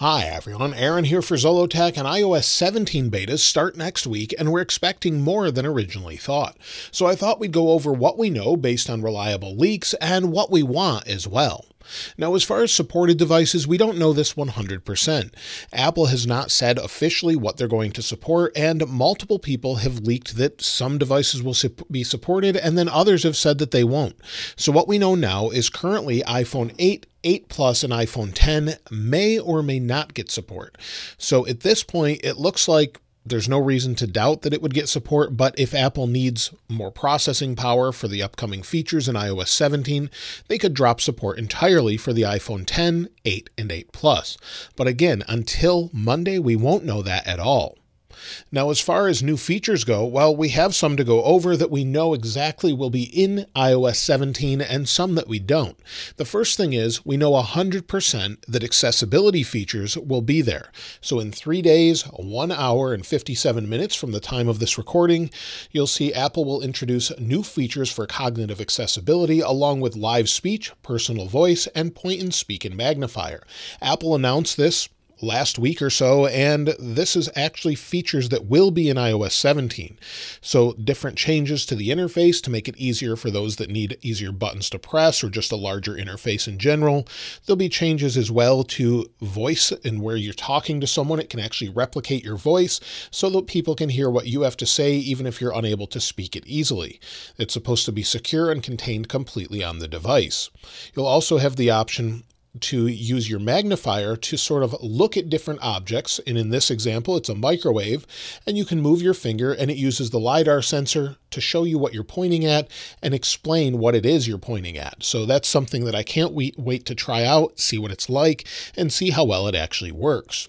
Hi everyone, Aaron here for Zollotech and iOS 17 betas start next week and we're expecting more than originally thought. So I thought we'd go over what we know based on reliable leaks and what we want as well. Now, as far as supported devices, we don't know this 100%. Apple has not said officially what they're going to support, and multiple people have leaked that some devices will be supported, and then others have said that they won't. So, what we know now is currently iPhone 8, 8 Plus and iPhone 10 may or may not get support. So at this point, it looks like there's no reason to doubt that it would get support, but if Apple needs more processing power for the upcoming features in iOS 17, they could drop support entirely for the iPhone 10, 8, and 8 Plus. But again, until Monday, we won't know that at all. Now, as far as new features go, well, we have some to go over that we know exactly will be in iOS 17 and some that we don't. The first thing is we know 100% that accessibility features will be there. So in three days, one hour, and 57 minutes from the time of this recording, you'll see Apple will introduce new features for cognitive accessibility along with live speech, personal voice, and point and speak and magnifier. Apple announced this last week or so, and this is actually features that will be in iOS 17. So, different changes to the interface to make it easier for those that need easier buttons to press or just a larger interface in general. There'll be changes as well to voice and where you're talking to someone, it can actually replicate your voice so that people can hear what you have to say, even if you're unable to speak it easily. It's supposed to be secure and contained completely on the device. You'll also have the option to use your magnifier to sort of look at different objects. And in this example, it's a microwave, and you can move your finger, and it uses the LiDAR sensor to show you what you're pointing at and explain what it is you're pointing at. So that's something that I can't wait, to try out, see what it's like, and see how well it actually works.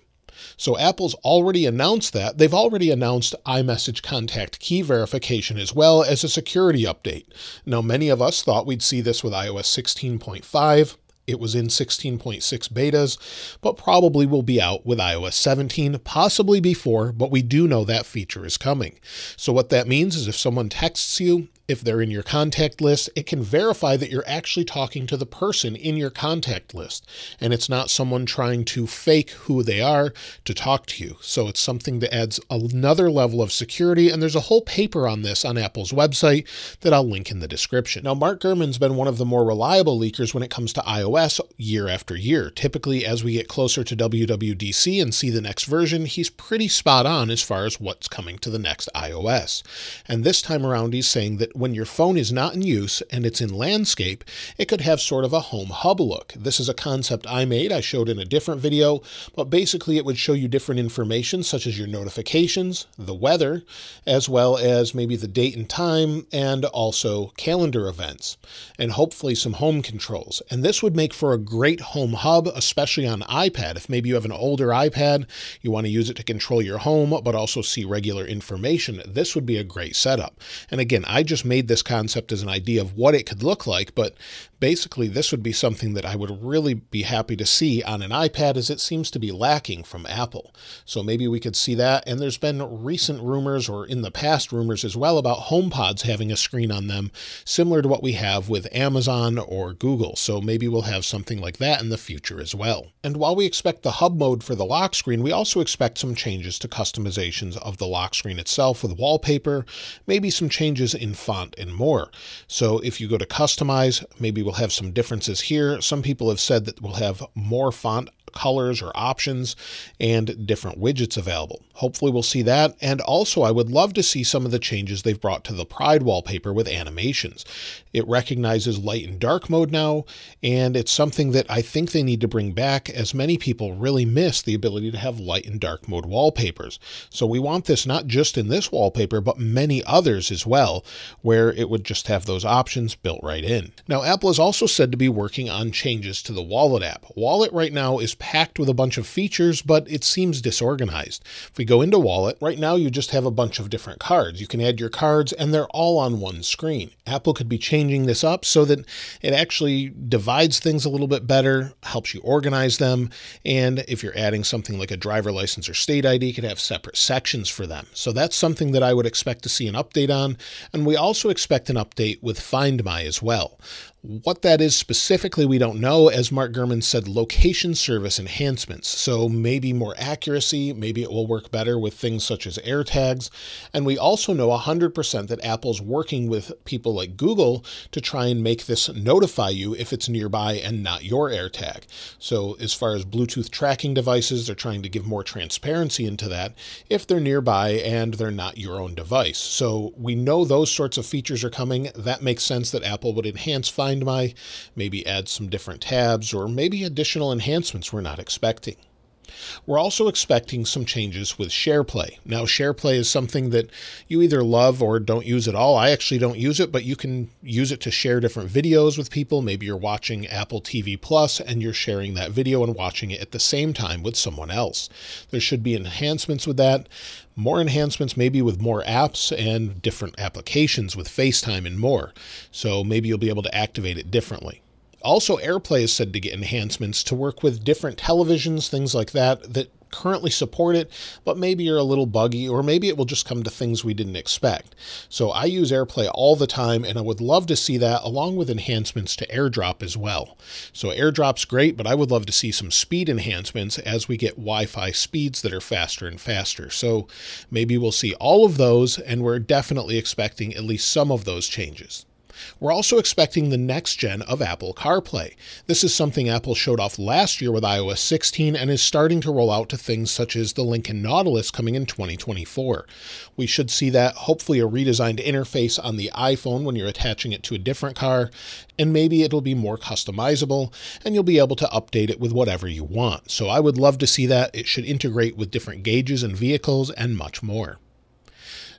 So Apple's already announced that. They've already announced iMessage contact key verification as well as a security update. Now, many of us thought we'd see this with iOS 16.5. It was in 16.6 betas, but probably will be out with iOS 17, possibly before, but we do know that feature is coming. So, what that means is if someone texts you if they're in your contact list, it can verify that you're actually talking to the person in your contact list and it's not someone trying to fake who they are to talk to you. So it's something that adds another level of security. And there's a whole paper on this on Apple's website that I'll link in the description. Now, Mark Gurman's been one of the more reliable leakers when it comes to iOS year after year. Typically, as we get closer to WWDC and see the next version, he's pretty spot on as far as what's coming to the next iOS. And this time around, he's saying that when your phone is not in use and it's in landscape, it could have sort of a home hub look. This is a concept I made, I showed in a different video, but basically it would show you different information such as your notifications, the weather, as well as maybe the date and time, and also calendar events, and hopefully some home controls. And this would make for a great home hub, especially on iPad. If maybe you have an older iPad, you want to use it to control your home, but also see regular information, this would be a great setup. And again, I just made this concept as an idea of what it could look like, but basically this would be something that I would really be happy to see on an iPad as it seems to be lacking from Apple. So maybe we could see that. And there's been recent rumors or in the past rumors as well about HomePods having a screen on them, similar to what we have with Amazon or Google. So maybe we'll have something like that in the future as well. And while we expect the hub mode for the lock screen, we also expect some changes to customizations of the lock screen itself with wallpaper, maybe some changes in font and more. So if you go to customize, maybe we'll we'll have some differences here. Some people have said that we'll have more font colors or options and different widgets available. Hopefully we'll see that. And also I would love to see some of the changes they've brought to the Pride wallpaper with animations. It recognizes light and dark mode now, and it's something that I think they need to bring back as many people really miss the ability to have light and dark mode wallpapers. So we want this not just in this wallpaper, but many others as well, where it would just have those options built right in. Now Apple is also said to be working on changes to the Wallet app. Wallet right now is packed with a bunch of features, but it seems disorganized. If we go into Wallet, right now you just have a bunch of different cards. You can add your cards and they're all on one screen. Apple could be changing this up so that it actually divides things a little bit better, helps you organize them, and if you're adding something like a driver license or state ID, you could have separate sections for them. So that's something that I would expect to see an update on, and we also expect an update with Find My as well. What that is specifically, we don't know. As Mark Gurman said, location service enhancements. So maybe more accuracy, maybe it will work better with things such as AirTags. And we also know 100% that Apple's working with people like Google to try and make this notify you if it's nearby and not your AirTag. So, as far as Bluetooth tracking devices, they're trying to give more transparency into that if they're nearby and they're not your own device. So, we know those sorts of features are coming. That makes sense that Apple would enhance Find Find My, maybe add some different tabs, or maybe additional enhancements we're not expecting. We're also expecting some changes with SharePlay. Now, SharePlay is something that you either love or don't use at all. I actually don't use it, but you can use it to share different videos with people. Maybe you're watching Apple TV Plus and you're sharing that video and watching it at the same time with someone else. There should be enhancements with that more enhancements, maybe with more apps and different applications with FaceTime and more. So maybe you'll be able to activate it differently. Also, AirPlay is said to get enhancements to work with different televisions, things like that, that currently support it, but maybe you're a little buggy, or maybe it will just come to things we didn't expect. So I use AirPlay all the time, and I would love to see that along with enhancements to AirDrop as well. So AirDrop's great, but I would love to see some speed enhancements as we get Wi Fi speeds that are faster and faster. So maybe we'll see all of those, and we're definitely expecting at least some of those changes. We're also expecting the next gen of Apple CarPlay. This is something Apple showed off last year with iOS 16 and is starting to roll out to things such as the Lincoln Nautilus coming in 2024. We should see that, hopefully, a redesigned interface on the iPhone when you're attaching it to a different car, and maybe it'll be more customizable and you'll be able to update it with whatever you want. So I would love to see that. It should integrate with different gauges and vehicles and much more.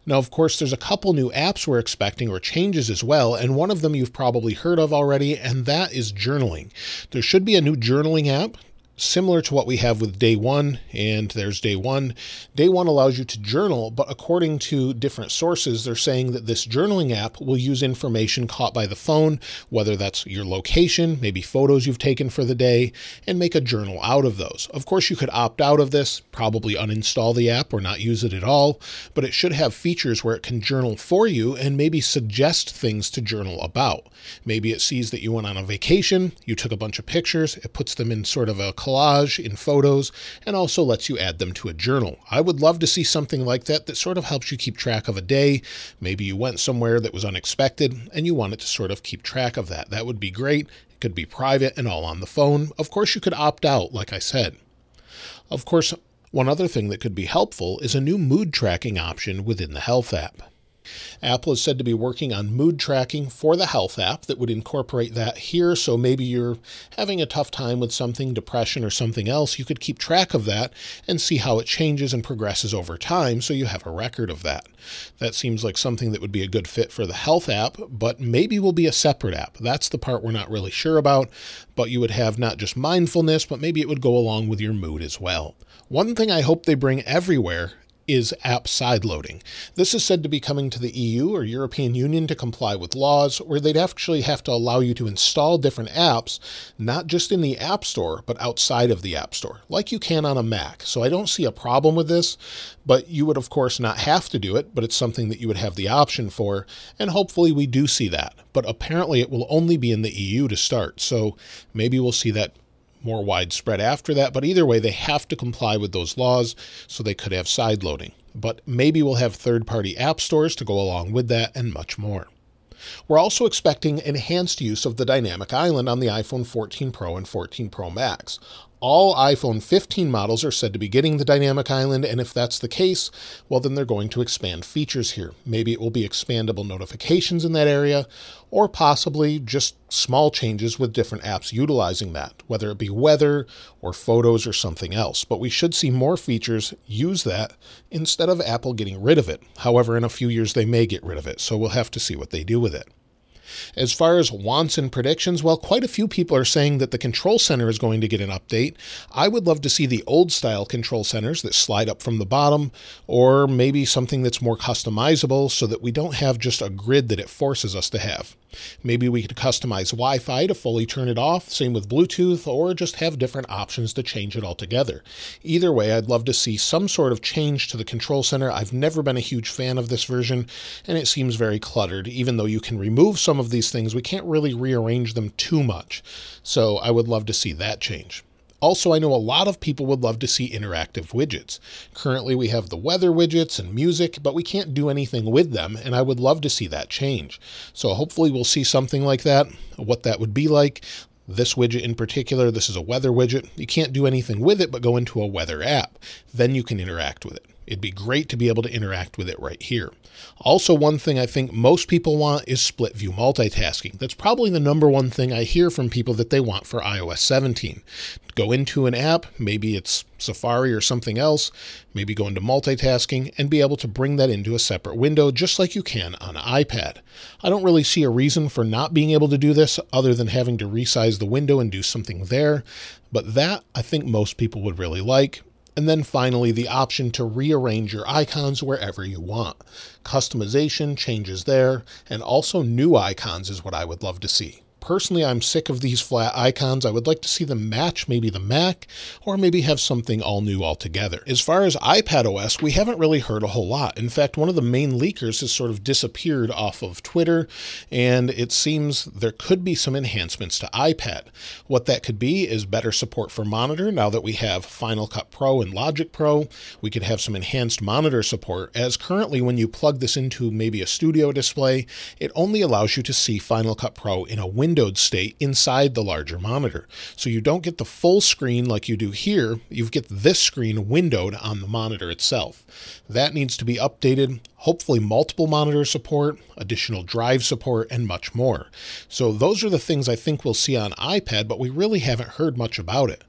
Now, of course, there's a couple new apps we're expecting or changes as well, and one of them you've probably heard of already, and that is journaling. There should be a new journaling app similar to what we have with day one, and there's day one. Day one allows you to journal, but according to different sources, they're saying that this journaling app will use information caught by the phone, whether that's your location, maybe photos you've taken for the day, and make a journal out of those. Of course, you could opt out of this, probably uninstall the app or not use it at all, but it should have features where it can journal for you and maybe suggest things to journal about. Maybe it sees that you went on a vacation, you took a bunch of pictures, it puts them in sort of a collage in photos and also lets you add them to a journal. I would love to see something like that that sort of helps you keep track of a day. Maybe you went somewhere that was unexpected and you wanted to sort of keep track of that. That would be great. It could be private and all on the phone. Of course, you could opt out, like I said. Of course, one other thing that could be helpful is a new mood tracking option within the Health app. Apple is said to be working on mood tracking for the Health app that would incorporate that here. So maybe you're having a tough time with something, depression or something else, you could keep track of that and see how it changes and progresses over time so you have a record of that. That seems like something that would be a good fit for the Health app, but maybe will be a separate app. That's the part we're not really sure about, but you would have not just mindfulness, but maybe it would go along with your mood as well. One thing I hope they bring everywhere is app sideloading. This is said to be coming to the EU or European Union to comply with laws where they'd actually have to allow you to install different apps, not just in the App Store, but outside of the App Store, like you can on a Mac. So I don't see a problem with this, but you would, of course, not have to do it, but it's something that you would have the option for, and hopefully we do see that. But apparently it will only be in the EU to start, so maybe we'll see that more widespread after that. But either way, they have to comply with those laws, so they could have side loading. But maybe we'll have third party app stores to go along with that and much more. We're also expecting enhanced use of the dynamic island on the iPhone 14 Pro and 14 Pro Max all iPhone 15 models are said to be getting the dynamic island, and if that's the case, well, then they're going to expand features here. Maybe it will be expandable notifications in that area, or possibly just small changes with different apps utilizing that, whether it be weather or photos or something else. But we should see more features use that instead of Apple getting rid of it. However, in a few years, they may get rid of it, so we'll have to see what they do with it. As far as wants and predictions, well, quite a few people are saying that the control center is going to get an update. I would love to see the old style control centers that slide up from the bottom, or maybe something that's more customizable so that we don't have just a grid that it forces us to have. Maybe we could customize Wi Fi to fully turn it off, same with Bluetooth, or just have different options to change it altogether. Either way, I'd love to see some sort of change to the control center. I've never been a huge fan of this version, and it seems very cluttered, even though you can remove some of these things, we can't really rearrange them too much. So I would love to see that change. Also, I know a lot of people would love to see interactive widgets. Currently, we have the weather widgets and music, but we can't do anything with them, and I would love to see that change. So, hopefully, we'll see something like that, what that would be like. This widget in particular, this is a weather widget. You can't do anything with it but go into a weather app. Then you can interact with it. It'd be great to be able to interact with it right here. Also, one thing I think most people want is split view multitasking. That's probably the number one thing I hear from people that they want for iOS 17. Go into an app, maybe it's Safari or something else, maybe go into multitasking and be able to bring that into a separate window just like you can on iPad. I don't really see a reason for not being able to do this other than having to resize the window and do something there, but that I think most people would really like. And then finally, the option to rearrange your icons wherever you want. Customization changes there, and also new icons is what I would love to see. Personally, I'm sick of these flat icons. I would like to see them match maybe the Mac or maybe have something all new altogether. As far as iPad OS, we haven't really heard a whole lot. In fact, one of the main leakers has sort of disappeared off of Twitter, and it seems there could be some enhancements to iPad. What that could be is better support for monitor now that we have Final Cut Pro and Logic Pro. We could have some enhanced monitor support, as currently, when you plug this into maybe a studio display, it only allows you to see Final Cut Pro in a window windowed state inside the larger monitor. So you don't get the full screen like you do here, you get this screen windowed on the monitor itself. That needs to be updated, hopefully multiple monitor support, additional drive support, and much more. So those are the things I think we'll see on iPad, but we really haven't heard much about it.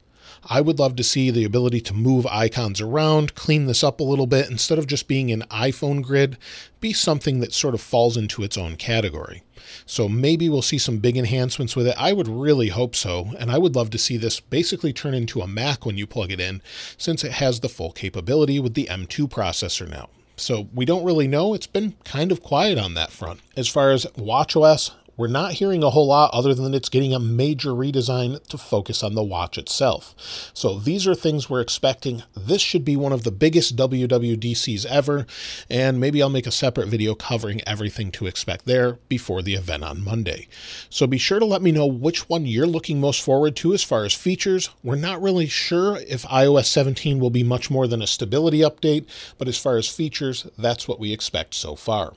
I would love to see the ability to move icons around, clean this up a little bit, instead of just being an iPhone grid, be something that sort of falls into its own category. So maybe we'll see some big enhancements with it. I would really hope so, and I would love to see this basically turn into a Mac when you plug it in, since it has the full capability with the M2 processor now. So we don't really know. It's been kind of quiet on that front. As far as WatchOS, we're not hearing a whole lot other than it's getting a major redesign to focus on the watch itself. So these are things we're expecting. This should be one of the biggest WWDCs ever, and maybe I'll make a separate video covering everything to expect there before the event on Monday. So be sure to let me know which one you're looking most forward to as far as features. We're not really sure if iOS 17 will be much more than a stability update, but as far as features, that's what we expect so far.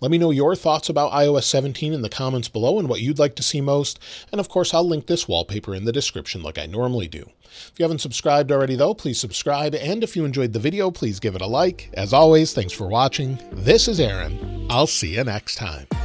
Let me know your thoughts about iOS 17 in the comments below and what you'd like to see most. And of course, I'll link this wallpaper in the description like I normally do. If you haven't subscribed already, though, please subscribe. And if you enjoyed the video, please give it a like. As always, thanks for watching. This is Aaron. I'll see you next time.